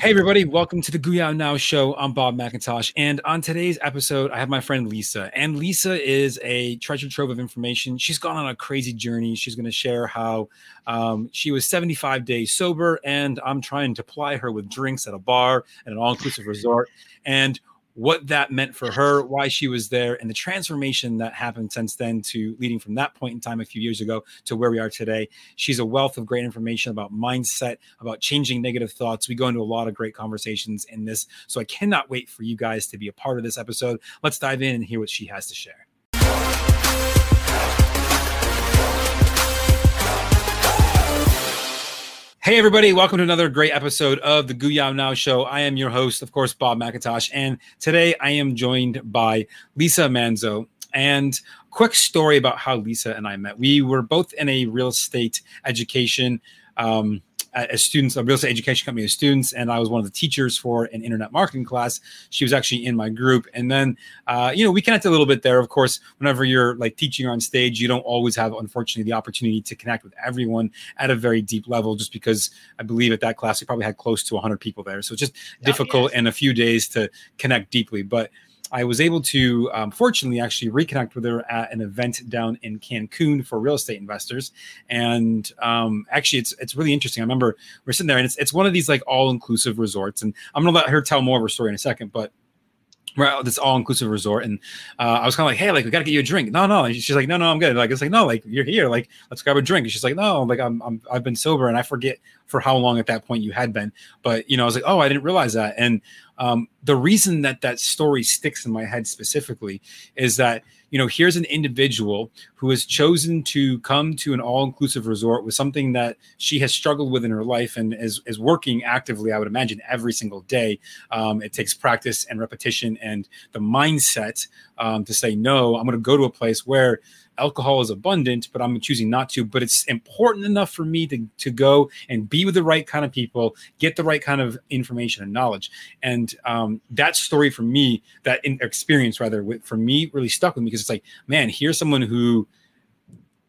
Hey, everybody, welcome to the Gooyah Now show. I'm Bob McIntosh. And on today's episode, I have my friend Lisa. And Lisa is a treasure trove of information. She's gone on a crazy journey. She's going to share how um, she was 75 days sober, and I'm trying to ply her with drinks at a bar at an all inclusive resort. And what that meant for her, why she was there, and the transformation that happened since then to leading from that point in time a few years ago to where we are today. She's a wealth of great information about mindset, about changing negative thoughts. We go into a lot of great conversations in this. So I cannot wait for you guys to be a part of this episode. Let's dive in and hear what she has to share. Hey, everybody, welcome to another great episode of the Gooyah Now Show. I am your host, of course, Bob McIntosh, and today I am joined by Lisa Manzo. And quick story about how Lisa and I met. We were both in a real estate education um, as students, a real estate education company as students, and I was one of the teachers for an internet marketing class. She was actually in my group, and then uh, you know we connected a little bit there. Of course, whenever you're like teaching on stage, you don't always have, unfortunately, the opportunity to connect with everyone at a very deep level, just because I believe at that class we probably had close to 100 people there, so it's just oh, difficult yes. in a few days to connect deeply, but. I was able to, um, fortunately, actually reconnect with her at an event down in Cancun for real estate investors. And um, actually, it's it's really interesting. I remember we're sitting there, and it's it's one of these like all inclusive resorts. And I'm gonna let her tell more of her story in a second, but we're this all inclusive resort, and uh, I was kind of like, "Hey, like we gotta get you a drink." No, no. And she's like, "No, no, I'm good." Like it's like, "No, like you're here. Like let's grab a drink." And she's like, "No, like I'm, I'm I've been sober, and I forget for how long at that point you had been." But you know, I was like, "Oh, I didn't realize that." And um, the reason that that story sticks in my head specifically is that you know here's an individual who has chosen to come to an all-inclusive resort with something that she has struggled with in her life and is, is working actively i would imagine every single day. Um, it takes practice and repetition and the mindset um, to say no i'm going to go to a place where alcohol is abundant, but I'm choosing not to. But it's important enough for me to, to go and be with the right kind of people, get the right kind of information and knowledge. And um, that story for me, that experience rather, for me, really stuck with me because it's like, man, here's someone who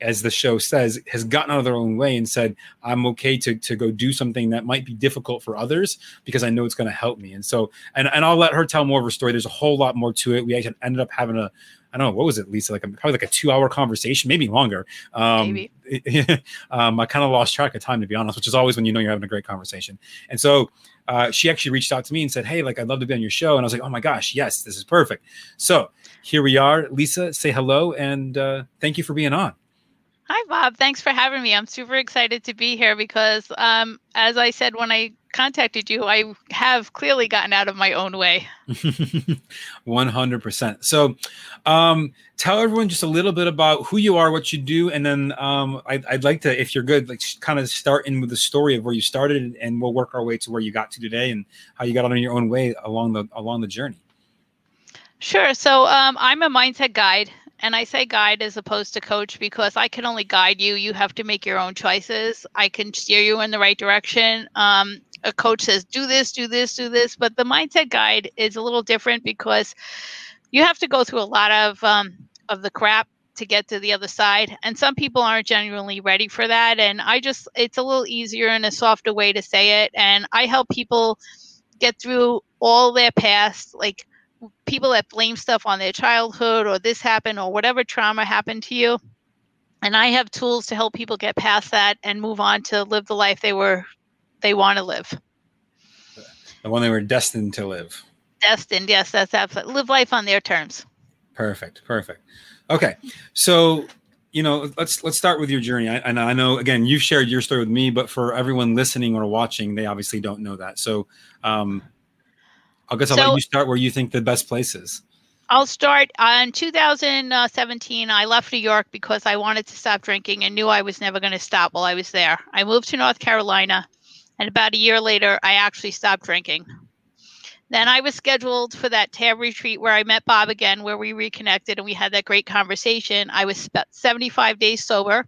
as the show says, has gotten out of their own way and said, I'm okay to, to go do something that might be difficult for others because I know it's going to help me. And so, and, and I'll let her tell more of her story. There's a whole lot more to it. We actually ended up having a, I don't know, what was it, Lisa? Like a, probably like a two hour conversation, maybe longer. Um, maybe. um, I kind of lost track of time, to be honest, which is always when you know you're having a great conversation. And so uh, she actually reached out to me and said, Hey, like, I'd love to be on your show. And I was like, Oh my gosh, yes, this is perfect. So here we are. Lisa, say hello and uh, thank you for being on. Hi, Bob. Thanks for having me. I'm super excited to be here because, um, as I said when I contacted you, I have clearly gotten out of my own way. 100%. So, um, tell everyone just a little bit about who you are, what you do, and then um, I'd, I'd, like to, if you're good, like kind of start in with the story of where you started, and we'll work our way to where you got to today and how you got on your own way along the along the journey. Sure. So um, I'm a mindset guide and I say guide as opposed to coach because I can only guide you. You have to make your own choices. I can steer you in the right direction. Um, a coach says, do this, do this, do this. But the mindset guide is a little different because you have to go through a lot of, um, of the crap to get to the other side. And some people aren't genuinely ready for that. And I just, it's a little easier and a softer way to say it. And I help people get through all their past, like people that blame stuff on their childhood or this happened or whatever trauma happened to you. And I have tools to help people get past that and move on to live the life they were they want to live. The one they were destined to live. Destined, yes, that's absolutely live life on their terms. Perfect, perfect. Okay, so you know, let's let's start with your journey. I, and I know again you've shared your story with me, but for everyone listening or watching, they obviously don't know that. So, um, I guess I'll so, let you start where you think the best place is. I'll start uh, in 2017. I left New York because I wanted to stop drinking and knew I was never going to stop while I was there. I moved to North Carolina, and about a year later, I actually stopped drinking. Then I was scheduled for that TAB retreat where I met Bob again, where we reconnected and we had that great conversation. I was about 75 days sober,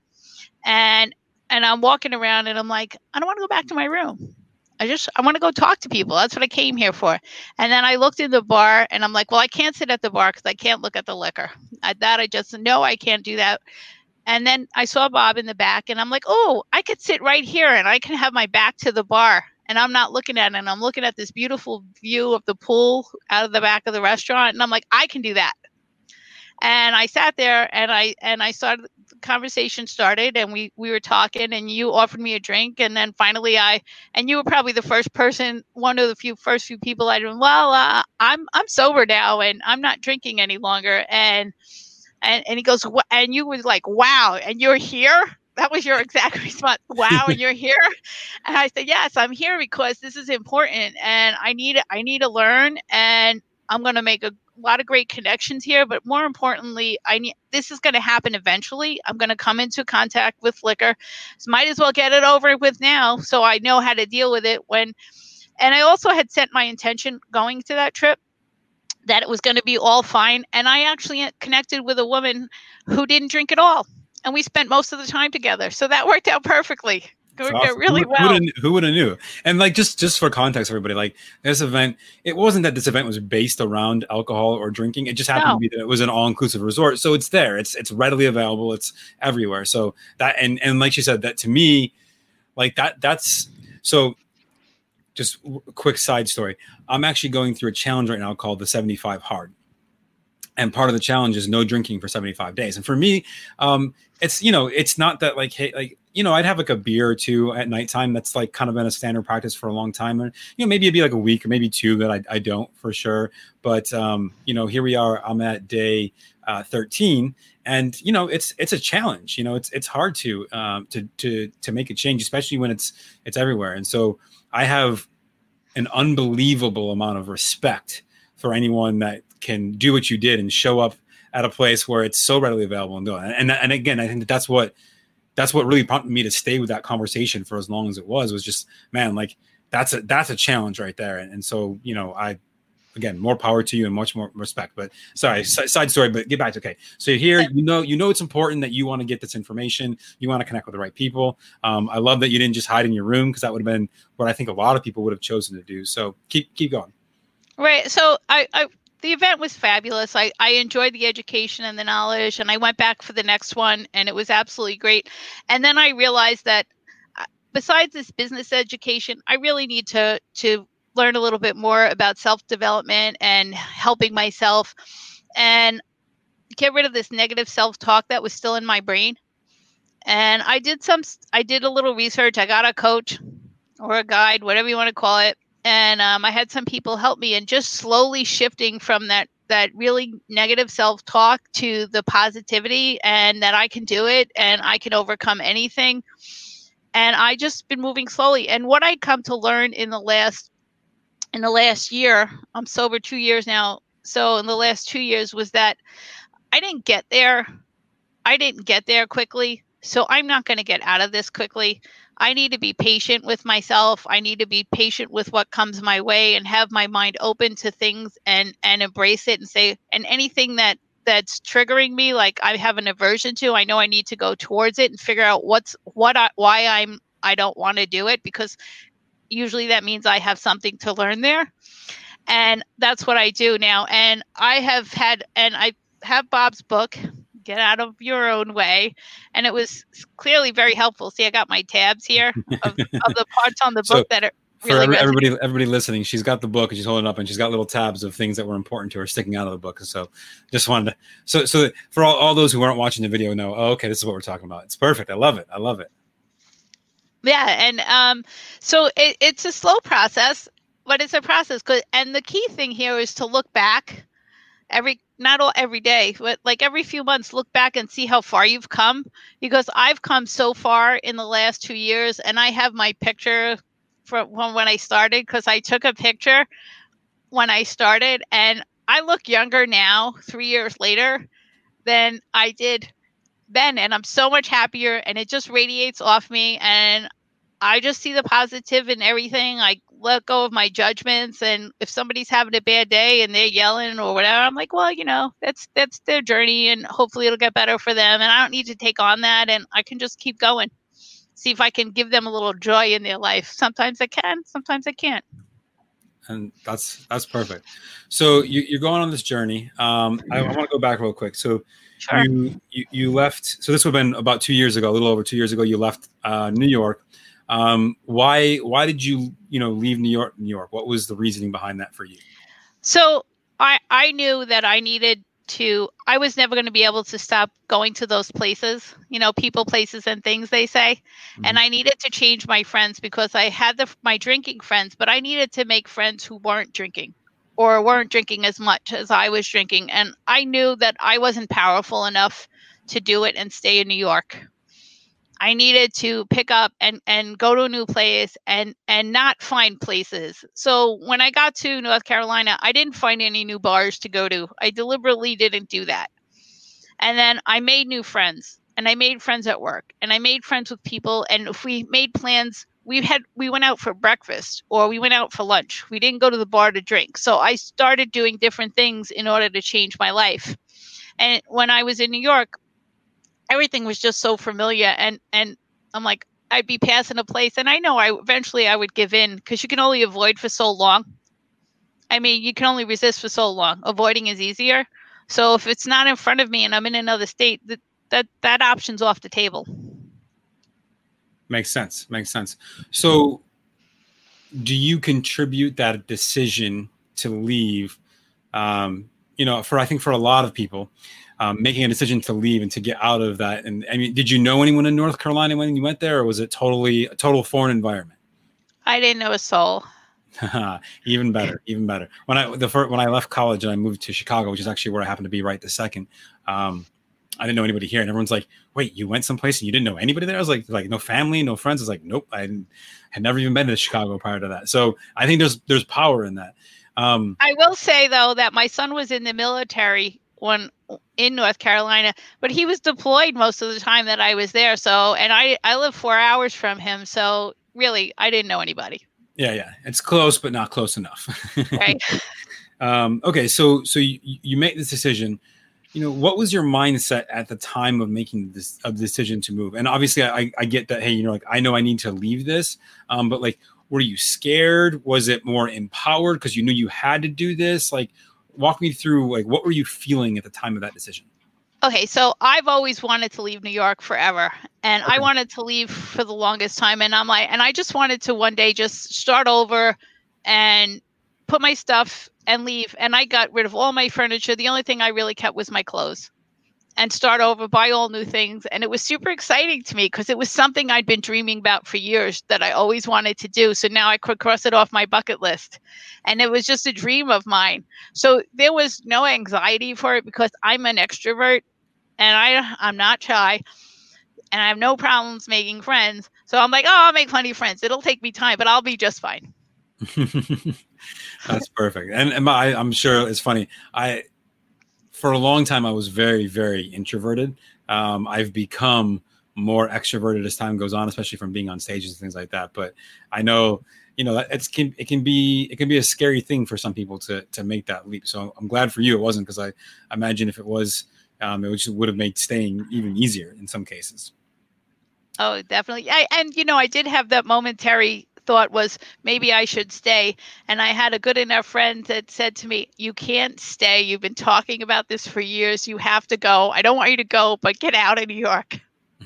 and and I'm walking around and I'm like, I don't want to go back to my room. I just I want to go talk to people. That's what I came here for. And then I looked in the bar and I'm like, well, I can't sit at the bar because I can't look at the liquor. At that I just know I can't do that. And then I saw Bob in the back and I'm like, oh, I could sit right here and I can have my back to the bar and I'm not looking at it and I'm looking at this beautiful view of the pool out of the back of the restaurant and I'm like I can do that. And I sat there and I and I started the conversation started and we we were talking and you offered me a drink and then finally I and you were probably the first person one of the few first few people I did well uh, I'm I'm sober now and I'm not drinking any longer and and, and he goes and you was like wow and you're here that was your exact response. Wow, and you're here. And I said, yes, I'm here because this is important, and I need I need to learn, and I'm going to make a lot of great connections here. But more importantly, I need this is going to happen eventually. I'm going to come into contact with liquor, so might as well get it over with now, so I know how to deal with it when. And I also had set my intention going to that trip that it was going to be all fine. And I actually uh, connected with a woman who didn't drink at all and we spent most of the time together. So that worked out perfectly. Worked awesome. out really who, well. Who would have knew? And like just just for context, everybody, like this event, it wasn't that this event was based around alcohol or drinking. It just happened no. to be that it was an all inclusive resort. So it's there. It's it's readily available. It's everywhere. So that and and like she said, that to me, like that that's so. Just a quick side story. I'm actually going through a challenge right now called the 75 Hard. And part of the challenge is no drinking for 75 days. And for me um it's you know it's not that like hey like you know i'd have like a beer or two at nighttime. That's like kind of been a standard practice for a long time. And you know maybe it'd be like a week or maybe two that i, I don't for sure. But um you know here we are. I'm at day uh, 13 and you know it's it's a challenge. You know it's it's hard to um to to to make a change especially when it's it's everywhere. And so i have an unbelievable amount of respect for anyone that can do what you did and show up at a place where it's so readily available and do. And and again, I think that that's what that's what really prompted me to stay with that conversation for as long as it was. Was just man, like that's a that's a challenge right there. And, and so you know, I again more power to you and much more respect. But sorry, side story. But get back to okay. So here, you know, you know, it's important that you want to get this information. You want to connect with the right people. Um, I love that you didn't just hide in your room because that would have been what I think a lot of people would have chosen to do. So keep keep going. Right. So I, I the event was fabulous. I, I enjoyed the education and the knowledge, and I went back for the next one, and it was absolutely great. And then I realized that uh, besides this business education, I really need to to learn a little bit more about self development and helping myself, and get rid of this negative self talk that was still in my brain. And I did some. I did a little research. I got a coach or a guide, whatever you want to call it and um, I had some people help me and just slowly shifting from that that really negative self talk to the positivity and that I can do it and I can overcome anything. And I just been moving slowly. And what I come to learn in the last in the last year, I'm sober two years now. So in the last two years was that I didn't get there. I didn't get there quickly. So I'm not going to get out of this quickly. I need to be patient with myself. I need to be patient with what comes my way and have my mind open to things and and embrace it and say and anything that that's triggering me like I have an aversion to, I know I need to go towards it and figure out what's what I, why I'm I don't want to do it because usually that means I have something to learn there. And that's what I do now. And I have had and I have Bob's book get out of your own way. And it was clearly very helpful. See, I got my tabs here of, of the parts on the book so, that are really for everybody, everybody listening, she's got the book and she's holding up, and she's got little tabs of things that were important to her sticking out of the book. So, just wanted to. So, so for all, all those who aren't watching the video, know. Oh, okay, this is what we're talking about. It's perfect. I love it. I love it. Yeah, and um, so it, it's a slow process, but it's a process. And the key thing here is to look back every not all every day, but like every few months, look back and see how far you've come. Because I've come so far in the last two years, and I have my picture from when I started because I took a picture when I started, and I look younger now, three years later, than I did then, and I'm so much happier, and it just radiates off me, and I just see the positive in everything. I let go of my judgments and if somebody's having a bad day and they're yelling or whatever i'm like well you know that's that's their journey and hopefully it'll get better for them and i don't need to take on that and i can just keep going see if i can give them a little joy in their life sometimes i can sometimes i can't and that's that's perfect so you, are going on this journey um, I, I want to go back real quick so sure. you, you, you left so this would have been about two years ago a little over two years ago you left uh, new york Um, why why did you you know leave New York? New York. What was the reasoning behind that for you? So I I knew that I needed to. I was never going to be able to stop going to those places. You know, people, places, and things. They say, mm-hmm. and I needed to change my friends because I had the my drinking friends, but I needed to make friends who weren't drinking or weren't drinking as much as I was drinking. And I knew that I wasn't powerful enough to do it and stay in New York. I needed to pick up and, and go to a new place and and not find places. So when I got to North Carolina, I didn't find any new bars to go to. I deliberately didn't do that. And then I made new friends and I made friends at work and I made friends with people and if we made plans we had we went out for breakfast or we went out for lunch. We didn't go to the bar to drink. So I started doing different things in order to change my life. And when I was in New York, everything was just so familiar and and I'm like I'd be passing a place and I know I eventually I would give in cuz you can only avoid for so long. I mean, you can only resist for so long. Avoiding is easier. So if it's not in front of me and I'm in another state, that that, that option's off the table. Makes sense. Makes sense. So, do you contribute that decision to leave? Um, you know, for I think for a lot of people, um, making a decision to leave and to get out of that. And I mean, did you know anyone in North Carolina when you went there, or was it totally a total foreign environment? I didn't know a soul. even better, even better. When I the first, when I left college and I moved to Chicago, which is actually where I happened to be right this second, um, I didn't know anybody here, and everyone's like, "Wait, you went someplace and you didn't know anybody there?" I was like, "Like no family, no friends." I was like, "Nope, I had never even been to Chicago prior to that." So I think there's there's power in that. Um, I will say though that my son was in the military when in North Carolina, but he was deployed most of the time that I was there. So, and I I live four hours from him, so really I didn't know anybody. Yeah, yeah, it's close, but not close enough. right. Um, okay, so so you, you make this decision you know what was your mindset at the time of making this a decision to move and obviously I, I get that hey you know like i know i need to leave this um, but like were you scared was it more empowered because you knew you had to do this like walk me through like what were you feeling at the time of that decision okay so i've always wanted to leave new york forever and okay. i wanted to leave for the longest time and i'm like and i just wanted to one day just start over and put my stuff and leave. And I got rid of all my furniture. The only thing I really kept was my clothes and start over, buy all new things. And it was super exciting to me because it was something I'd been dreaming about for years that I always wanted to do. So now I could cross it off my bucket list. And it was just a dream of mine. So there was no anxiety for it because I'm an extrovert and I I'm not shy and I have no problems making friends. So I'm like, oh, I'll make plenty of friends. It'll take me time, but I'll be just fine. That's perfect. And, and I'm sure it's funny. I, for a long time, I was very, very introverted. Um, I've become more extroverted as time goes on, especially from being on stages and things like that. But I know, you know, it's can it can be it can be a scary thing for some people to to make that leap. So I'm glad for you it wasn't because I imagine if it was, um, it would have made staying even easier in some cases. Oh, definitely. I, and you know, I did have that momentary thought was maybe I should stay. And I had a good enough friend that said to me, You can't stay. You've been talking about this for years. You have to go. I don't want you to go, but get out of New York.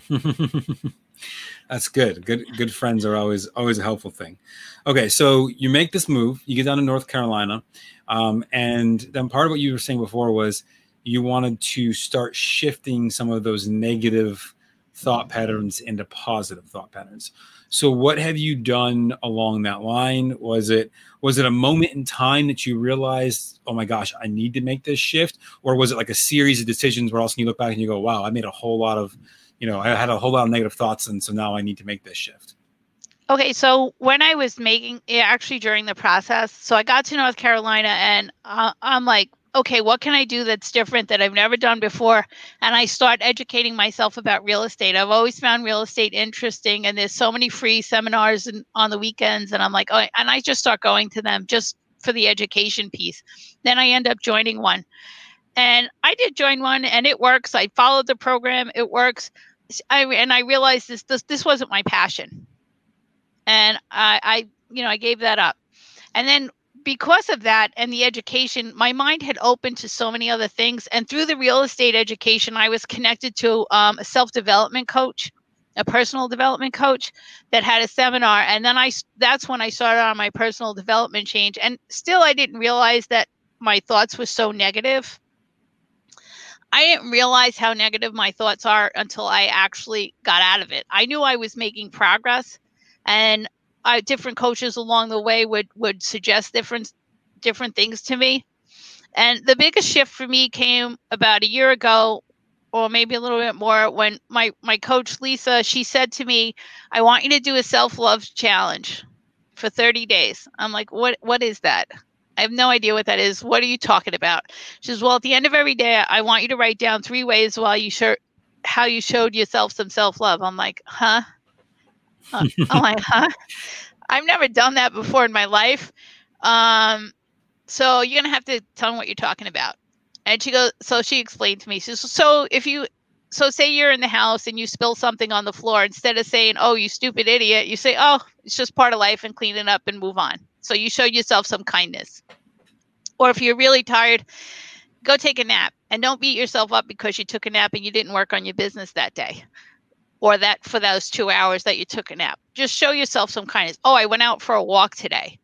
That's good. Good good friends are always always a helpful thing. Okay, so you make this move, you get down to North Carolina, um, and then part of what you were saying before was you wanted to start shifting some of those negative thought patterns into positive thought patterns. So what have you done along that line? Was it was it a moment in time that you realized, oh my gosh, I need to make this shift? Or was it like a series of decisions where can you look back and you go, wow, I made a whole lot of, you know, I had a whole lot of negative thoughts and so now I need to make this shift? Okay, so when I was making it actually during the process, so I got to North Carolina and uh, I'm like, okay, what can I do that's different that I've never done before? And I start educating myself about real estate. I've always found real estate interesting, and there's so many free seminars and, on the weekends, and I'm like, oh, and I just start going to them just for the education piece. Then I end up joining one, and I did join one, and it works. I followed the program; it works. I and I realized this this this wasn't my passion, and I I you know I gave that up. And then because of that and the education, my mind had opened to so many other things. And through the real estate education, I was connected to um, a self development coach. a personal development coach that had a seminar and then i that's when i started on my personal development change and still i didn't realize that my thoughts were so negative i didn't realize how negative my thoughts are until i actually got out of it i knew i was making progress and I, different coaches along the way would would suggest different different things to me and the biggest shift for me came about a year ago or maybe a little bit more when my my coach Lisa she said to me, "I want you to do a self-love challenge for 30 days." I'm like, "What what is that?" I have no idea what that is. What are you talking about? She says, "Well, at the end of every day, I want you to write down three ways while you show how you showed yourself some self-love." I'm like, "Huh?" Uh, I'm like, "Huh?" I've never done that before in my life. Um, so you're gonna have to tell them what you're talking about. And she goes, so she explained to me, she says, so if you, so say you're in the house and you spill something on the floor, instead of saying, oh, you stupid idiot, you say, oh, it's just part of life and clean it up and move on. So you show yourself some kindness. Or if you're really tired, go take a nap and don't beat yourself up because you took a nap and you didn't work on your business that day or that for those two hours that you took a nap. Just show yourself some kindness. Oh, I went out for a walk today.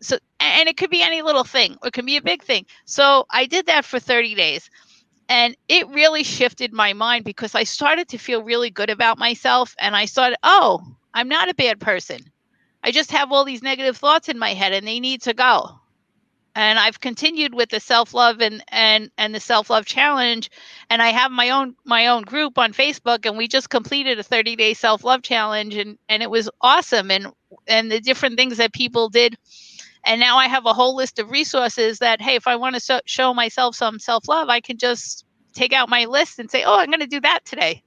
So and it could be any little thing. Or it can be a big thing. So i did that for 30 days and it really shifted my mind because i started to feel really good about myself and i thought oh i'm not a bad person. I just have all these negative thoughts in my head and they need to go and i've continued with the self-love and and and the self-love challenge. And i have my own my own group on facebook and we just completed a 30 day self-love challenge and and it was awesome and and the different things that people did. And now i have a whole list of resources that hey if i want to so- show myself some self-love i can just take out my list and say oh i'm going to do that today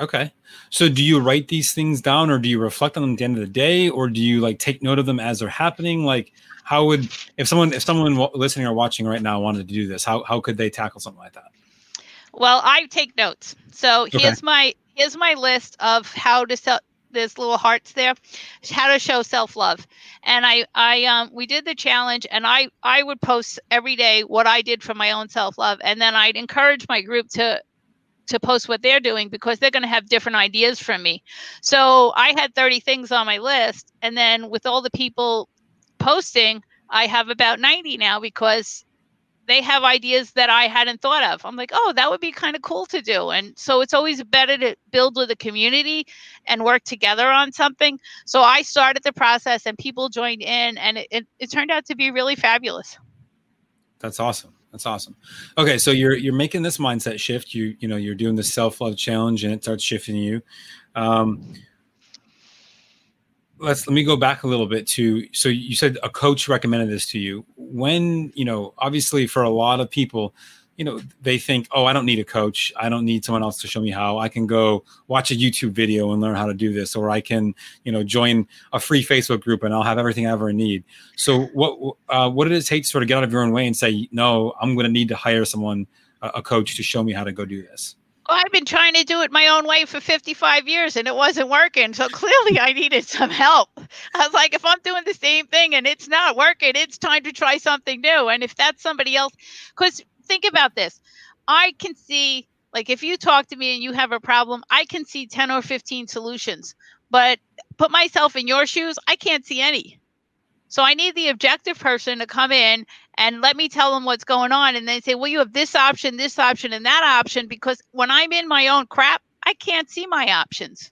okay. So do you write these things down or do you reflect on them at the end of the day or do you like take note of them as they're happening? Like how would if someone if someone listening or watching right now wanted to do this how, how could they tackle something like that? Well i take notes. So okay. here's my here's my list of how to sell there's little hearts there how to show self-love. And i i um we did the challenge and i i would post every day what i did for my own self-love and then i'd encourage my group to to post what they're doing because they're going to have different ideas from me so i had 30 things on my list and then with all the people posting i have about 90 now because they have ideas that I hadn't thought of. I'm like, oh, that would be kind of cool to do. And so it's always better to build with a community and work together on something. So I started the process and people joined in, and it, it, it turned out to be really fabulous. That's awesome. That's awesome. Okay, so you're you're making this mindset shift. You you know you're doing the self love challenge, and it starts shifting you. Um, let's let me go back a little bit to so you said a coach recommended this to you when you know obviously for a lot of people you know they think oh i don't need a coach i don't need someone else to show me how i can go watch a youtube video and learn how to do this or i can you know join a free facebook group and i'll have everything i ever need so what uh, what did it take to sort of get out of your own way and say no i'm going to need to hire someone a coach to show me how to go do this well, I've been trying to do it my own way for 55 years and it wasn't working. So clearly I needed some help. I was like, if I'm doing the same thing and it's not working, it's time to try something new. And if that's somebody else, because think about this I can see, like, if you talk to me and you have a problem, I can see 10 or 15 solutions. But put myself in your shoes, I can't see any. So I need the objective person to come in and let me tell them what's going on. And they say, well, you have this option, this option, and that option. Because when I'm in my own crap, I can't see my options.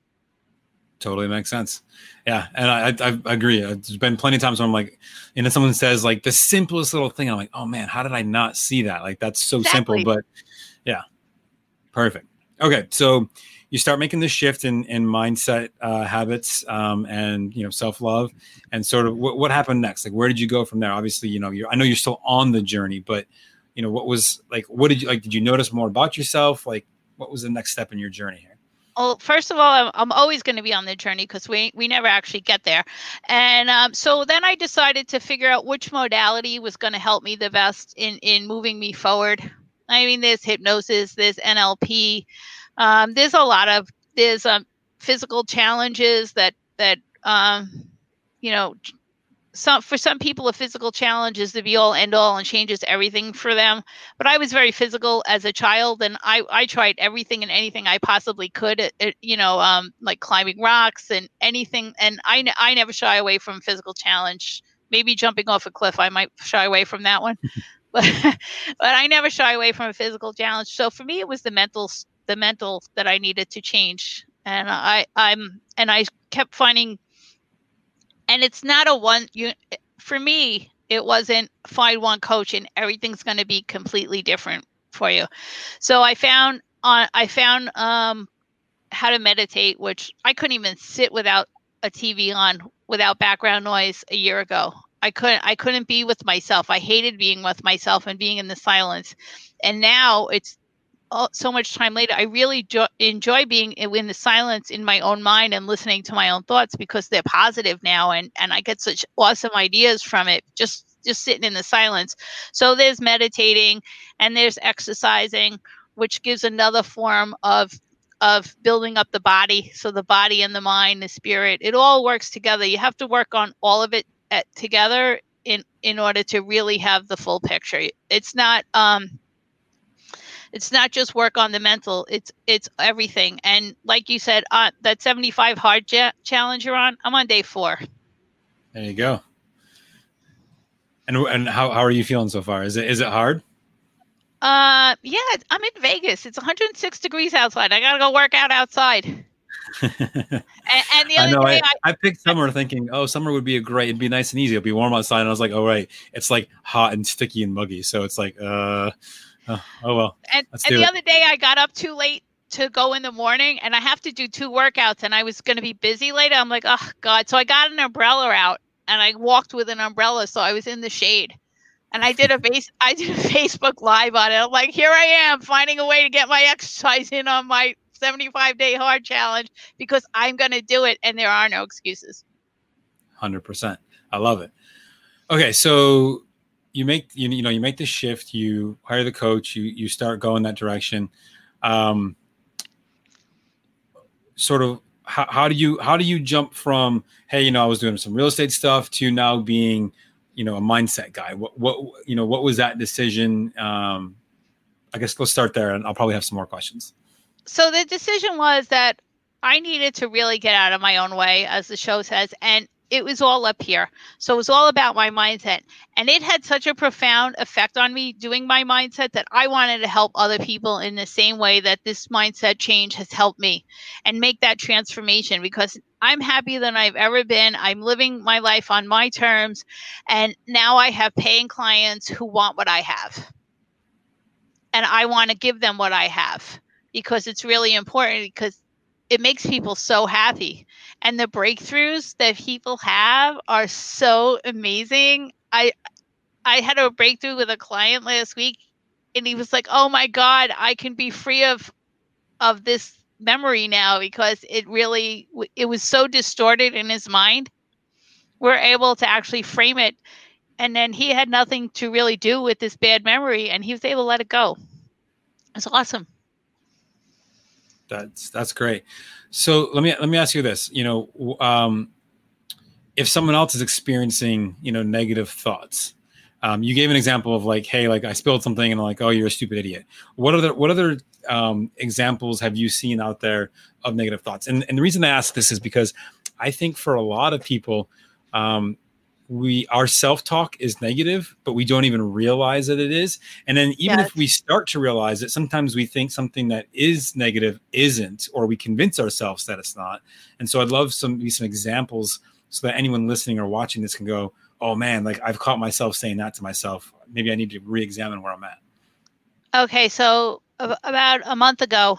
Totally makes sense. Yeah. And I, I, I agree. There's been plenty of times where I'm like, you know, someone says like the simplest little thing. I'm like, oh man, how did I not see that? Like that's so exactly. simple. But yeah, perfect. Okay. So, you start making this shift in in mindset uh, habits um, and you know self love and sort of what, what happened next like where did you go from there obviously you know you're i know you're still on the journey but you know what was like what did you like did you notice more about yourself like what was the next step in your journey here well, first of all, I'm, I'm always going to be on the journey because we we never actually get there, and um, so then I decided to figure out which modality was going to help me the best in in moving me forward. I mean, there's hypnosis, there's NLP, um, there's a lot of there's um, physical challenges that that um, you know some for some people a physical challenge is the be all end all and changes everything for them. But i was very physical as a child and i i tried everything and anything i possibly could at, at, you know um like climbing rocks and anything and i i never shy away from physical challenge. Maybe jumping off a cliff i might shy away from that one. But but i never shy away from a physical challenge. So for me it was the mental the mental that i needed to change. And i i'm and i kept finding and it's not a one you for me it wasn't find one coach and everything's going to be completely different for you. So i found on i found um how to meditate which i couldn't even sit without a tv on without background noise a year ago. I couldn't i couldn't be with myself. I hated being with myself and being in the silence. And now it's so much time later, I really jo- enjoy being in the silence in my own mind and listening to my own thoughts because they're positive now, and and I get such awesome ideas from it. Just just sitting in the silence. So there's meditating and there's exercising, which gives another form of of building up the body. So the body and the mind, the spirit, it all works together. You have to work on all of it at, together in in order to really have the full picture. It's not um it's not just work on the mental it's it's everything and like you said uh, that 75 hard jet challenge you're on i'm on day four there you go and and how, how are you feeling so far is it is it hard uh yeah i'm in vegas it's 106 degrees outside i gotta go work out outside and, and, the other I know, day I, I, I, picked summer thinking, oh, summer would be a great, it'd be nice and easy. It'd be warm outside. And I was like, oh, right. It's like hot and sticky and muggy. So it's like, uh, Oh, oh well. And, and the it. other day I got up too late to go in the morning and I have to do two workouts and I was going to be busy later. I'm like, oh God. So I got an umbrella out and I walked with an umbrella. So I was in the shade and I did a face, I did a Facebook live on it. I'm like, here I am finding a way to get my exercise in on my 75 day hard challenge because I'm going to do it. And there are no excuses. 100%. I love it. Okay. So you make you, you know you make the shift you hire the coach you you start going that direction. Um sort of how, how do you how do you jump from hey you know i was doing some real estate stuff to now being you know a mindset guy? What what you know what was that decision? Um i guess let's start there and i'll probably have some more questions. So the decision was that i needed to really get out of my own way as the show says and it was all up here. So it was all about my mindset. And it had such a profound effect on me doing my mindset that I wanted to help other people in the same way that this mindset change has helped me and make that transformation because I'm happier than I've ever been. I'm living my life on my terms. And now I have paying clients who want what I have. And I want to give them what I have because it's really important because it makes people so happy and the breakthroughs that people have are so amazing. I i had a breakthrough with a client last week and he was like oh my god i can be free of of this memory now because it really it was so distorted in his mind. We're able to actually frame it and then he had nothing to really do with this bad memory and he was able to let it go. It's awesome. That's that's great. So let me let me ask you this. You know, um, if someone else is experiencing you know negative thoughts, um, you gave an example of like, hey, like I spilled something, and I'm like, oh, you're a stupid idiot. What other what other um, examples have you seen out there of negative thoughts? And and the reason I ask this is because I think for a lot of people, um, we our self-talk is negative but we don't even realize that it is. And then even yes. if we start to realize it sometimes we think something that is negative isn't or we convince ourselves that it's not. And so i'd love some some examples so that anyone listening or watching this can go oh man like i've caught myself saying that to myself. Maybe i need to re-examine where i'm at. Okay so about a month ago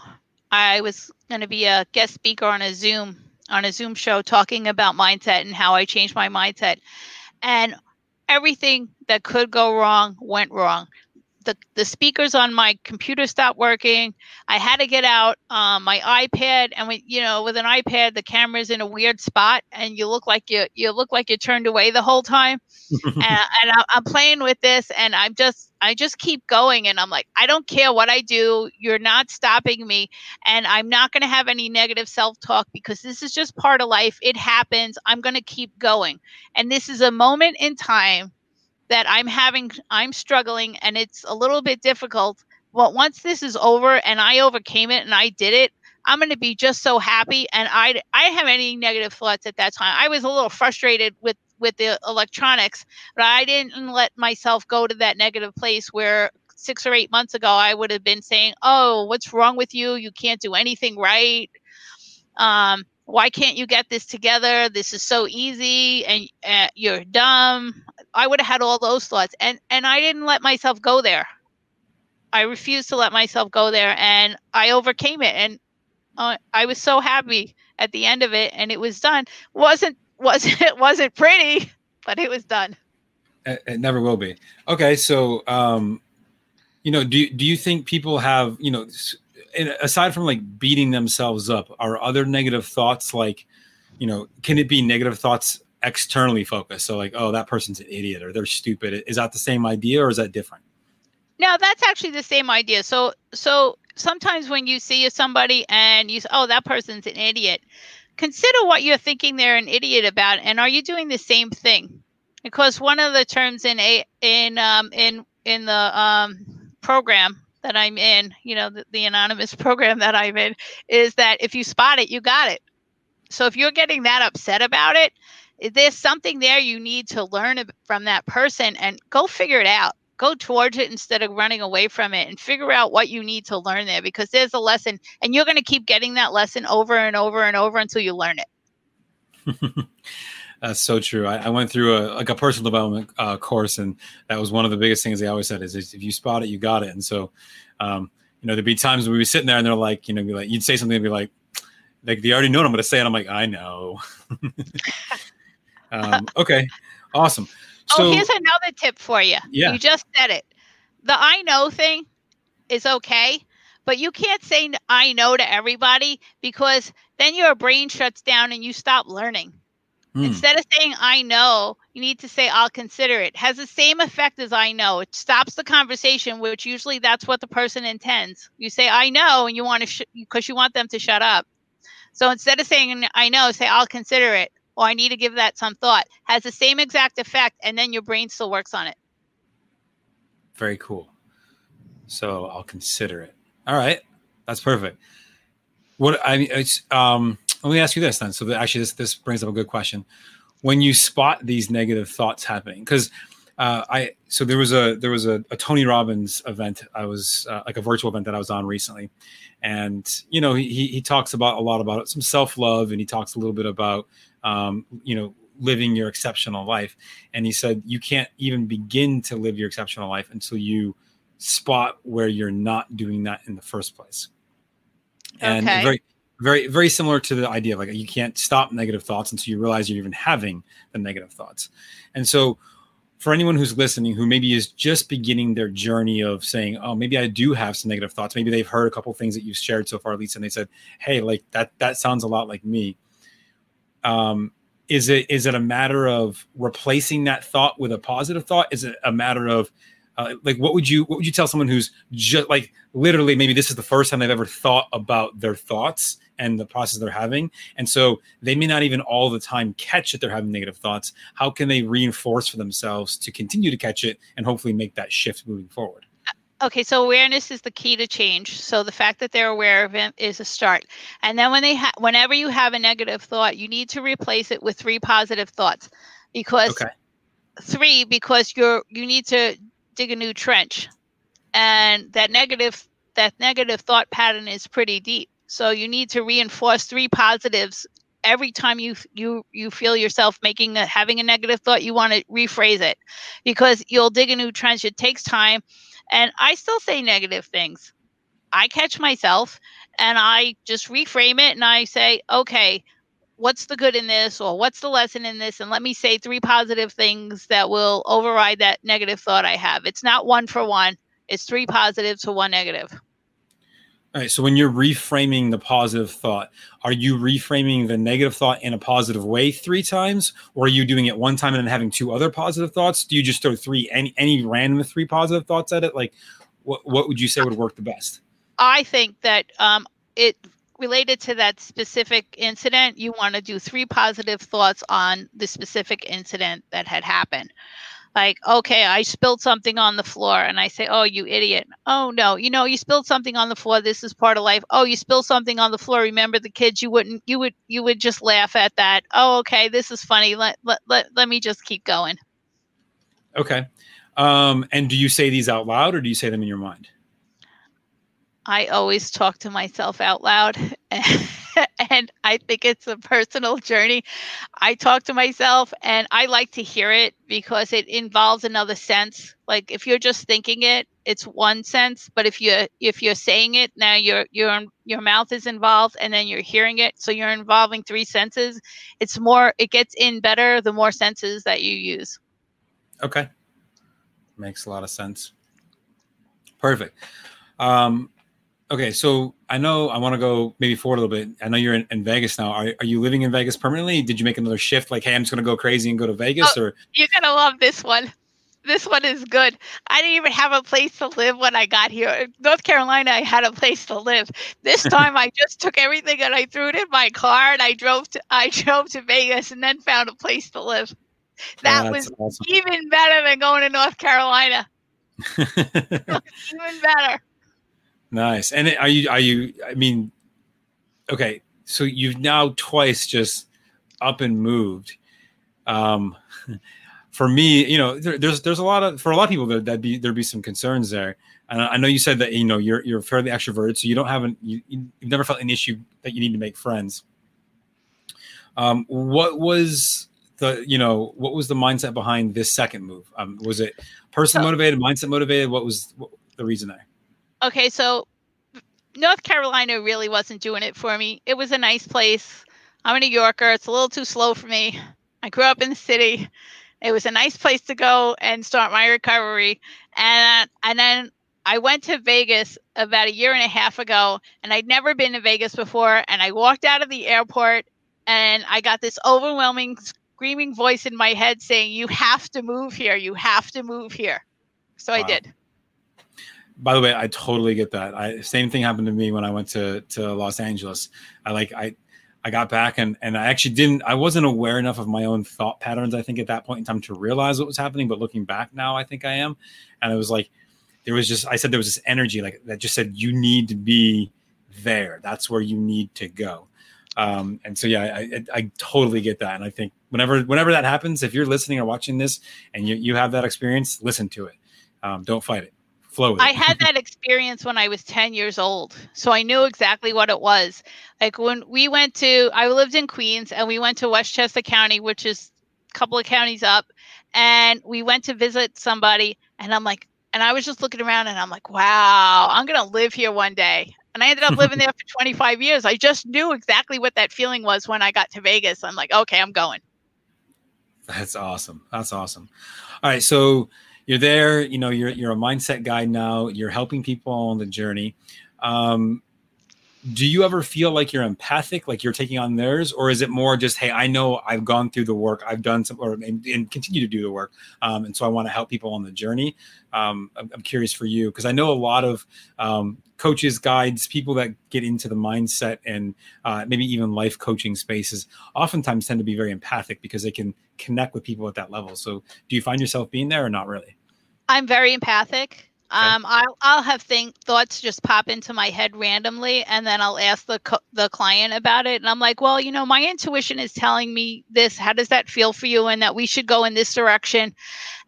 i was going to be a guest speaker on a zoom on a zoom show talking about mindset and how i changed my mindset and everything that could go wrong went wrong. the, the speakers on my computer stopped working. I had to get out um, my iPad, and we, you know, with an iPad, the camera's in a weird spot, and you look like you you look like you turned away the whole time. and, and I, I'm playing with this, and I'm just I just keep going, and I'm like, I don't care what I do, you're not stopping me, and I'm not going to have any negative self talk because this is just part of life. It happens. I'm going to keep going, and this is a moment in time that I'm having, I'm struggling and it's a little bit difficult. But once this is over and I overcame it and I did it, I'm going to be just so happy. And I, I have any negative thoughts at that time. I was a little frustrated with, with the electronics, but I didn't let myself go to that negative place where six or eight months ago I would have been saying, "Oh, what's wrong with you? You can't do anything right." Um, why can't you get this together? This is so easy, and uh, you're dumb. I would have had all those thoughts, and and I didn't let myself go there. I refused to let myself go there, and I overcame it, and uh, I was so happy at the end of it, and it was done. wasn't wasn't it wasn't pretty, but it was done. It, it never will be. Okay, so um, you know, do do you think people have you know aside from like beating themselves up, are other negative thoughts like, you know, can it be negative thoughts externally focused? So like, oh, that person's an idiot or they're stupid. Is that the same idea or is that different? No, that's actually the same idea. So so sometimes when you see somebody and you say, oh, that person's an idiot, consider what you're thinking they're an idiot about, and are you doing the same thing? Because one of the terms in a in um in in the um program that I'm in, you know, the, the anonymous program that I'm in, is that if you spot it, you got it. So if you're getting that upset about it, there's something there you need to learn from that person and go figure it out. Go towards it instead of running away from it and figure out what you need to learn there because there's a lesson and you're going to keep getting that lesson over and over and over until you learn it. That's so true. I, I, went through a like a personal development uh, course, and that was one of the biggest things they always said is, if you spot it, you got it. And so, um, you know, there'd be times when we were sitting there and they're like, you know, be like, you'd say something and be like, like they already know what I'm going to say, and I'm like, I know. um, okay, awesome. Oh, so, oh, here's another tip for you. Yeah, you just said it. The I know thing is okay, but you can't say I know to everybody because then your brain shuts down and you stop learning. Mm. Instead of saying I know, you need to say I'll consider it. Has the same effect as I know. It stops the conversation, which usually that's what the person intends. You say I know, and you want to because sh- you want them to shut up. So instead of saying I know, say I'll consider it, or I need to give that some thought. Has the same exact effect, and then your brain still works on it. Very cool. So I'll consider it. All right, that's perfect. What I mean, it's um let me ask you this then. So actually, this this brings up a good question. When you spot these negative thoughts happening, because uh, I so there was a there was a, a Tony Robbins event. I was uh, like a virtual event that I was on recently, and you know he he talks about a lot about some self love, and he talks a little bit about um, you know living your exceptional life. And he said you can't even begin to live your exceptional life until you spot where you're not doing that in the first place. And okay. very very very similar to the idea of like you can't stop negative thoughts until you realize you're even having the negative thoughts and so for anyone who's listening who maybe is just beginning their journey of saying oh maybe i do have some negative thoughts maybe they've heard a couple things that you've shared so far lisa and they said hey like that that sounds a lot like me um is it is it a matter of replacing that thought with a positive thought is it a matter of uh, like what would you what would you tell someone who's just like literally maybe this is the first time they've ever thought about their thoughts and the process they're having. And so they may not even all the time catch that they're having negative thoughts. How can they reinforce for themselves to continue to catch it and hopefully make that shift moving forward? Okay, so awareness is the key to change. So the fact that they're aware of it is a start. And then when they ha- whenever you have a negative thought, you need to replace it with three positive thoughts. Because okay. three because you're you need to dig a new trench. And that negative that negative thought pattern is pretty deep. So you need to reinforce three positives every time you you you feel yourself making a, having a negative thought. You want to rephrase it because you'll dig a new trench. It takes time, and I still say negative things. I catch myself and I just reframe it and I say, okay, what's the good in this or what's the lesson in this and let me say three positive things that will override that negative thought i have it's not one for one It's three positive to one negative. All right. So when you're reframing the positive thought, are you reframing the negative thought in a positive way three times, or are you doing it one time and then having two other positive thoughts? Do you just throw three any any random three positive thoughts at it? Like, what what would you say would work the best? I think that um, it related to that specific incident, you want to do three positive thoughts on the specific incident that had happened. Like, okay, I spilled something on the floor, and I say, oh, you idiot. Oh, no, you know, you spilled something on the floor. This is part of life. Oh, you spilled something on the floor. Remember the kids, you wouldn't, you would, you would just laugh at that. Oh, okay, this is funny. Let, let, let, let me just keep going. Okay. Um, and do you say these out loud or do you say them in your mind? I always talk to myself out loud. and I think it's a personal journey. I talk to myself and I like to hear it because it involves another sense. Like if you're just thinking it, it's one sense, but if you if you're saying it, now your your your mouth is involved and then you're hearing it, so you're involving three senses. It's more it gets in better the more senses that you use. Okay. Makes a lot of sense. Perfect. Um, Okay, so I know I want to go maybe forward a little bit. I know you're in, in, Vegas now. Are, are you living in Vegas permanently? Did you make another shift? Like, hey, I'm just going to go crazy and go to Vegas, oh, or you're going to love this one. This one is good. I didn't even have a place to live when I got here. North Carolina, I had a place to live. This time, I just took everything and I threw it in my car and I drove to I drove to Vegas and then found a place to live. That oh, was awesome. even better than going to North Carolina. even better. Nice. And are you are you I mean okay, so you've now twice just up and moved. Um for me, you know, there, there's there's a lot of for a lot of people there that be there'd be some concerns there. And I know you said that you know you're you're fairly extroverted, so you don't have an you, you've never felt an issue that you need to make friends. Um, what was the you know what was the mindset behind this second move? Um, was it person motivated, mindset motivated? What was what, the reason there? Okay, so North Carolina really wasn't doing it for me. It was a nice place. I'm a New Yorker. It's a little too slow for me. I grew up in the city. It was a nice place to go and start my recovery. And and then I went to Vegas about a year and a half ago, and I'd never been to Vegas before. And I walked out of the airport, and I got this overwhelming, screaming voice in my head saying, "You have to move here. You have to move here." So wow. I did by the way, I totally get that. I same thing happened to me when I went to to Los Angeles. I like I I got back and and I actually didn't I wasn't aware enough of my own thought patterns I think at that point in time to realize what was happening but looking back now I think I am. And it was like there was just I said there was this energy like that just said you need to be there. That's where you need to go. Um, and so yeah I, I, I totally get that. And I think whenever whenever that happens if you're listening or watching this and you, you have that experience listen to it. Um, don't fight it flow I had that experience when I was 10 years old. So I knew exactly what it was. Like when we went to, I lived in Queens and we went to Westchester County, which is a couple of counties up. And we went to visit somebody. And I'm like, and I was just looking around and I'm like, wow, I'm going to live here one day. And I ended up living there for 25 years. I just knew exactly what that feeling was when I got to Vegas. I'm like, okay, I'm going. That's awesome. That's awesome. All right. So, you're there you know you're you're a mindset guy now you're helping people on the journey. Um, do you ever feel like you're empathic like you're taking on theirs or is it more just hey i know i've gone through the work i've done some or and, and continue to do the work um, and so i want to help people on the journey? Um, I'm, I'm, curious for you because i know a lot of um, coaches guides people that get into the mindset and uh, maybe even life coaching spaces oftentimes tend to be very empathic because they can connect with people at that level. So do you find yourself being there or not really I'm very empathic. Okay. Um, I'll I'll have think thoughts just pop into my head randomly, and then I'll ask the co- the client about it, and I'm like, well, you know, my intuition is telling me this. How does that feel for you? And that we should go in this direction,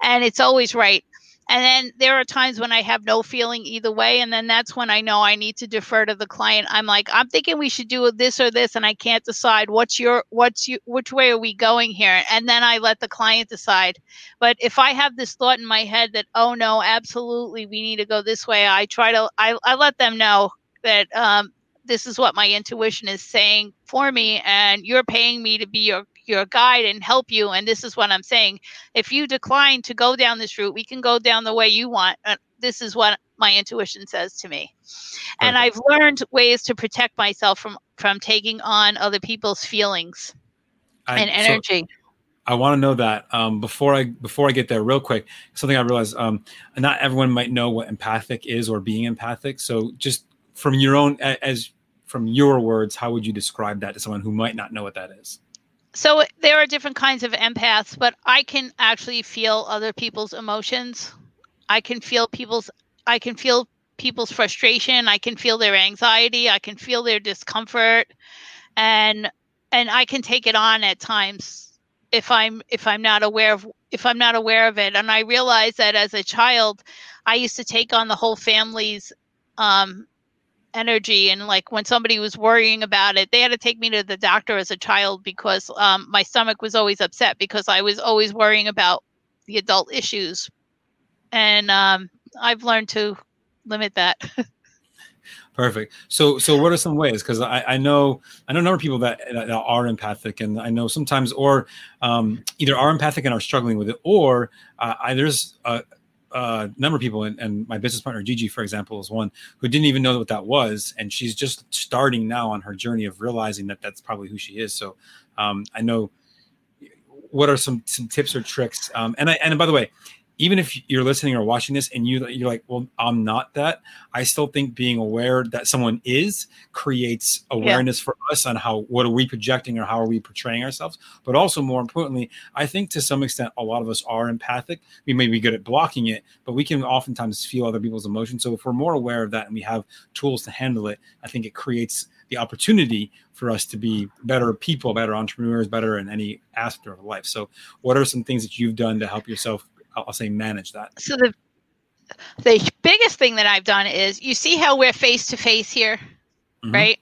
and it's always right. And then there are times when I have no feeling either way. And then that's when I know I need to defer to the client. I'm like, I'm thinking we should do this or this, and I can't decide what's your, what's you, which way are we going here? And then I let the client decide. But if I have this thought in my head that, oh no, absolutely, we need to go this way, I try to, I, I let them know that um, this is what my intuition is saying for me and you're paying me to be your your guide and help you and this is what i'm saying if you decline to go down this route we can go down the way you want uh, this is what my intuition says to me. And I've learned ways to protect myself from from taking on other people's feelings I, and energy. So- I want to know that um, before I before I get there, real quick. Something I realized: um, not everyone might know what empathic is or being empathic. So, just from your own as from your words, how would you describe that to someone who might not know what that is? So there are different kinds of empaths, but I can actually feel other people's emotions. I can feel people's I can feel people's frustration, I can feel their anxiety, I can feel their discomfort. And and I can take it on at times if i'm if i'm not aware of if i'm not aware of it. And i realize that as a child i used to take on the whole family's um, energy and like when somebody was worrying about it they had to take me to the doctor as a child because um, my stomach was always upset because i was always worrying about the adult issues and um, i've learned to limit that Perfect. So, so what are some ways? Because I, I know I know a number of people that, that are empathic, and I know sometimes or um, either are empathic and are struggling with it, or uh, I, there's a, a, number of people, and, and, my business partner Gigi, for example, is one who didn't even know what that was, and she's just starting now on her journey of realizing that that's probably who she is. So, um, I know what are some some tips or tricks. Um, and I and by the way, even if you're listening or watching this and you you're like, well, I'm not that. I still think being aware that someone is creates awareness yeah. for us on how what are we projecting or how are we portraying ourselves. But also more importantly, I think to some extent a lot of us are empathic. We may be good at blocking it, but we can oftentimes feel other people's emotions. So if we're more aware of that and we have tools to handle it, I think it creates the opportunity for us to be better people, better entrepreneurs, better in any aspect of life. So, what are some things that you've done to help yourself I'll say manage that. So the the biggest thing that I've done is you see how we're face to face here, mm-hmm. right?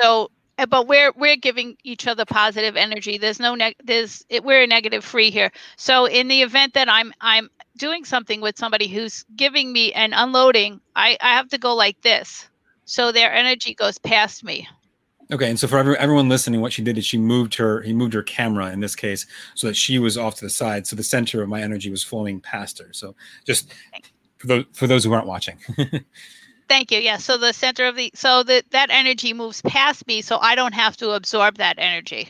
So eh, but we're we're giving each other positive energy. There's no neg- there's it, we're negative free here. So in the event that I'm I'm doing something with somebody who's giving me an unloading, I I have to go like this. So their energy goes past me. Okay, and so for every, everyone listening, what she did is she moved her he moved her camera in this case so that she was off to the side, so the center of my energy was flowing past her. So just for those for those who aren't watching. Thank you. Yeah. So the center of the so that that energy moves past me, so I don't have to absorb that energy.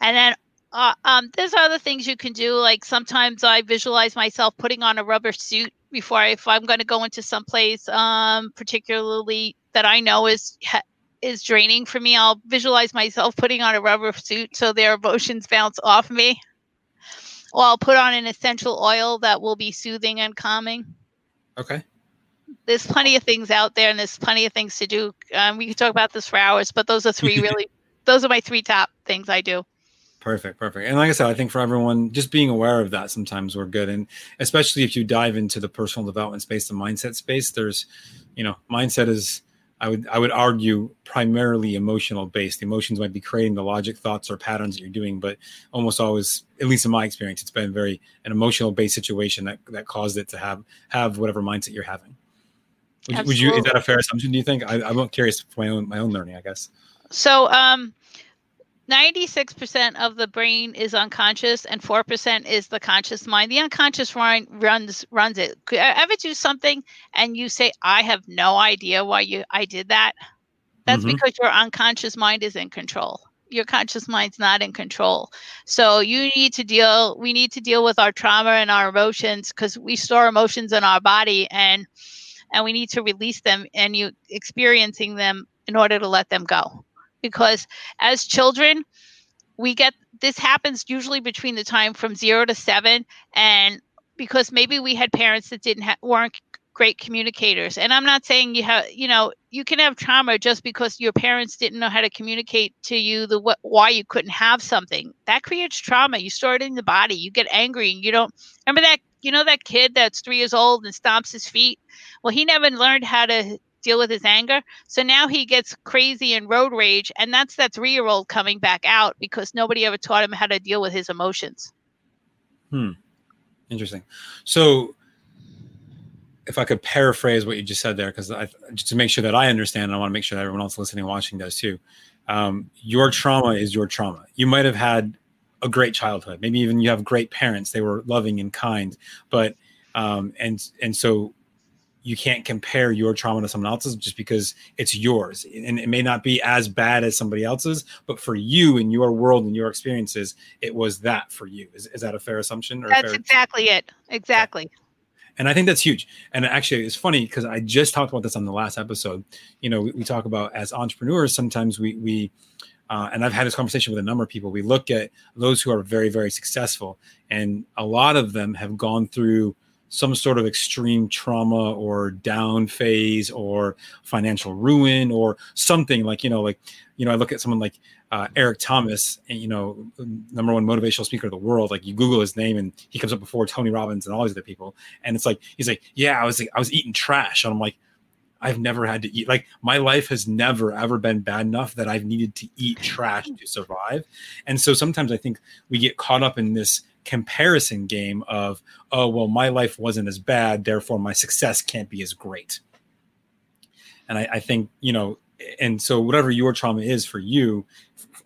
And then uh, um, there's other things you can do. Like sometimes I visualize myself putting on a rubber suit before I, if I'm going to go into some place, um, particularly that I know is is draining for me, I'll visualize myself putting on a rubber suit so their emotions bounce off me. Or I'll put on an essential oil that will be soothing and calming. Okay. There's plenty of things out there, and there's plenty of things to do. Um, we could talk about this for hours, but those are three really. those are my three top things I do. Perfect, perfect. And like I said, I think for everyone, just being aware of that sometimes we're good. And especially if you dive into the personal development space, the mindset space, there's, you know, mindset is I would I would argue primarily emotional based. Emotions might be creating the logic, thoughts, or patterns that you're doing, but almost always, at least in my experience, it's been very an emotional based situation that that caused it to have have whatever mindset you're having. Would, would you? Is that a fair assumption? Do you think? I, I'm curious for my own my own learning, I guess. So, um, 96% of the brain is unconscious and 4% is the conscious mind. The unconscious mind runs runs it. Could I ever do something and you say I have no idea why you I did that? That's mm-hmm. because your unconscious mind is in control. Your conscious mind's not in control. So you need to deal we need to deal with our trauma and our emotions cuz we store emotions in our body and and we need to release them and you experiencing them in order to let them go because as children, we get this happens usually between the time from zero to seven, and because maybe we had parents that didn't have weren't great communicators. And I'm not saying you have, you know, you can have trauma just because your parents didn't know how to communicate to you the what why you couldn't have something. That creates trauma. You store it in the body. You get angry and you don't remember that you know that kid that's three years old and stomps his feet. Well, he never learned how to deal with his anger. So now he gets crazy and road rage, and that's that three year old coming back out because nobody ever taught him how to deal with his emotions. Hmm. Interesting. So, if I could paraphrase what you just said there, because I just to make sure that I understand, and I want to make sure that everyone else listening and watching does too. Um, your trauma is your trauma. You might have had a great childhood. Maybe even you have great parents; they were loving and kind. But um, and and so you can't compare your trauma to someone else's just because it's yours. And it may not be as bad as somebody else's but for you in your world and your experiences it was that for you. Is, is that a fair assumption that's fair exactly it. Exactly. And i think that's huge. And actually it's funny because i just talked about this on the last episode. You know we, we talk about as entrepreneurs sometimes we we uh, and I've had this conversation with a number of people. We look at those who are very, very successful, and a lot of them have gone through some sort of extreme trauma or down phase or financial ruin or something like you know like you know i look at someone like uh, eric thomas and you know number one motivational speaker of the world like you google his name and he comes up before tony robbins and all these other people and it's like he's like yeah i was like, i was eating trash and i'm like I've never had to eat like my life has never ever been bad enough that I've needed to eat trash to survive. And so sometimes I think we get caught up in this comparison game of oh well my life wasn't as bad therefore my success can't be as great. And I, I think you know and so whatever your trauma is for you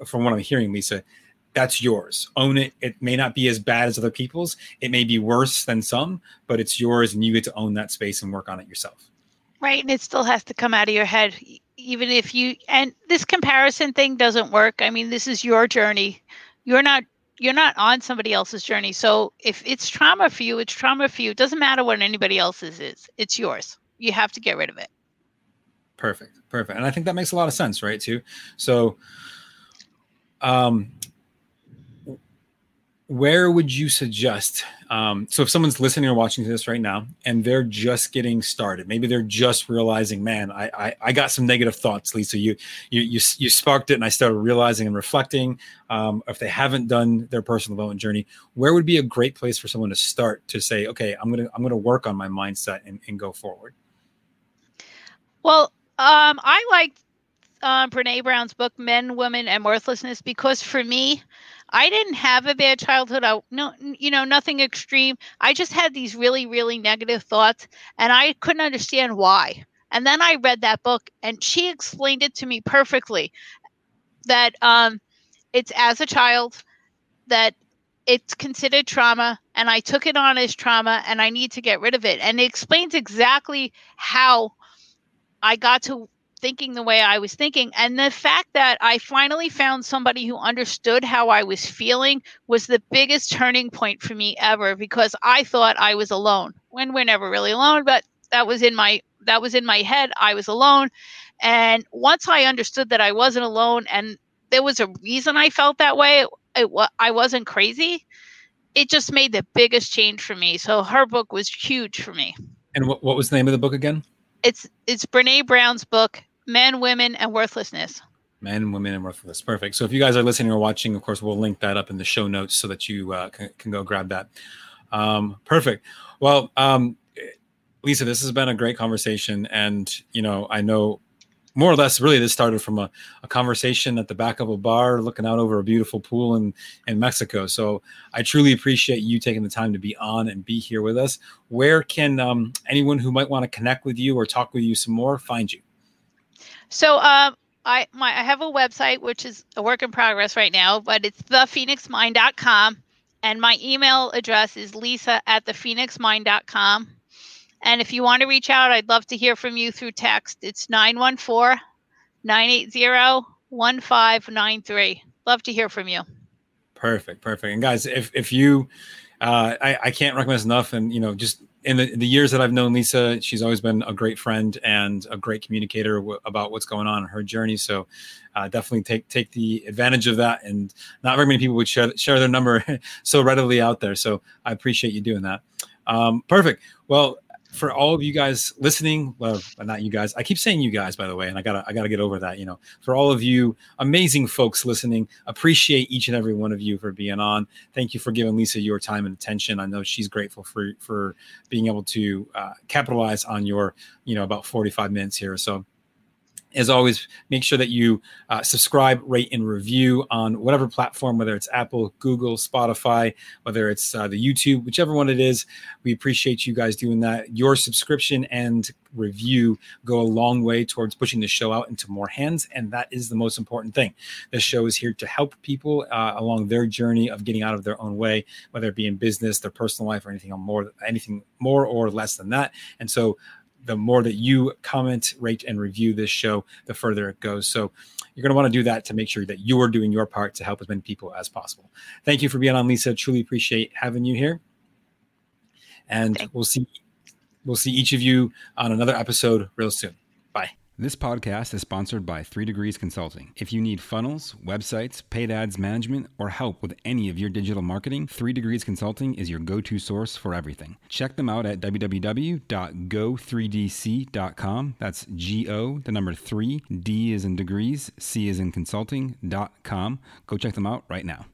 from what i'm hearing lisa that's yours. Own it. It may not be as bad as other people's. It may be worse than some but it's yours and you get to own that space and work on it yourself. Right and it still has to come out of your head even if you and this comparison thing doesn't work. I mean this is your journey. You're not you're not on somebody else's journey. So if it's trauma for you, it's trauma for you. It doesn't matter what anybody else's is. It's yours. You have to get rid of it. Perfect. Perfect. And I think that makes a lot of sense, right? Too. So um where would you suggest um, so if someone's listening or watching to this right now and they're just getting started maybe they're just realizing man i i, I got some negative thoughts lisa. You, you you you sparked it and i started realizing and reflecting um, if they haven't done their personal development journey where would be a great place for someone to start to say okay i'm gonna i'm gonna work on my mindset and, and go forward? Well um, i like um, brene brown's book men women and worthlessness because for me I didn't have a bad childhood. I, no, you know, nothing extreme. I just had these really, really negative thoughts, and I couldn't understand why. And then I read that book, and she explained it to me perfectly. That um, it's as a child that it's considered trauma, and I took it on as trauma, and I need to get rid of it. And it explains exactly how I got to thinking the way I was thinking. And the fact that I finally found somebody who understood how I was feeling was the biggest turning point for me ever because I thought I was alone. When we're never really alone, but that was in my that was in my head. I was alone. And once I understood that I wasn't alone and there was a reason I felt that way, it, I wasn't crazy. It just made the biggest change for me. So her book was huge for me. And what, what was the name of the book again? It's it's Brene Brown's book, men, women, and worthlessness. Men, women, and worthlessness. Perfect. So if you guys are listening or watching, of course, we'll link that up in the show notes so that you uh, can, can, go grab that. Um, perfect. Well, um, Lisa, this has been a great conversation, and you know, I know more or less really this started from a, a, conversation at the back of a bar looking out over a beautiful pool in, in mexico so i truly appreciate you taking the time to be on and be here with us where can um, anyone who might want to connect with you or talk with you some more find you so um, I my I have a website which is a work in progress right now, but it's thephoenixmind.com. And my email address is lisa at thephoenixmind.com. And if you want to reach out, I'd love to hear from you through text. It's 914 980 1593. Love to hear from you. Perfect. Perfect. And guys, if, if you, uh, I, I can't recommend enough. And, you know, just in the, the, years that I've known Lisa, she's always been a great friend and a great communicator w- about what's going on in her journey. So uh, definitely take take the advantage of that. And not very many people would share share their number so readily out there. So I appreciate you doing that. Um, perfect. Well, for all of you guys listening, well, not you guys. I keep saying you guys, by the way, and I gotta I gotta get over that. You know, for all of you amazing folks listening, appreciate each and every one of you for being on. Thank you for giving Lisa your time and attention. I know she's grateful for for being able to uh, capitalize on your you know about forty five minutes here. So as always, make sure that you uh, subscribe, rate, and review on whatever platform, whether it's Apple, Google, Spotify, whether it's uh, the YouTube, whichever one it is. We appreciate you guys doing that. Your subscription and review go a long way towards pushing the show out into more hands, and that is the most important thing. This show is here to help people uh, along their journey of getting out of their own way, whether it be in business, their personal life, or anything more, anything more or less than that. And so the more that you comment, rate, and review this show, the further it goes. So you're going to want to do that to make sure that you are doing your part to help as many people as possible. Thank you for being on, Lisa. Truly appreciate having you here. And we'll see we'll see each of you on another episode real soon. This podcast is sponsored by 3 Degrees Consulting. If you need funnels, websites, paid ads management, or help with any of your digital marketing, 3 Degrees Consulting is your go to source for everything. Check them out at www.go3dc.com. That's G O, the number 3, D is in degrees, C is in consulting.com. Go check them out right now.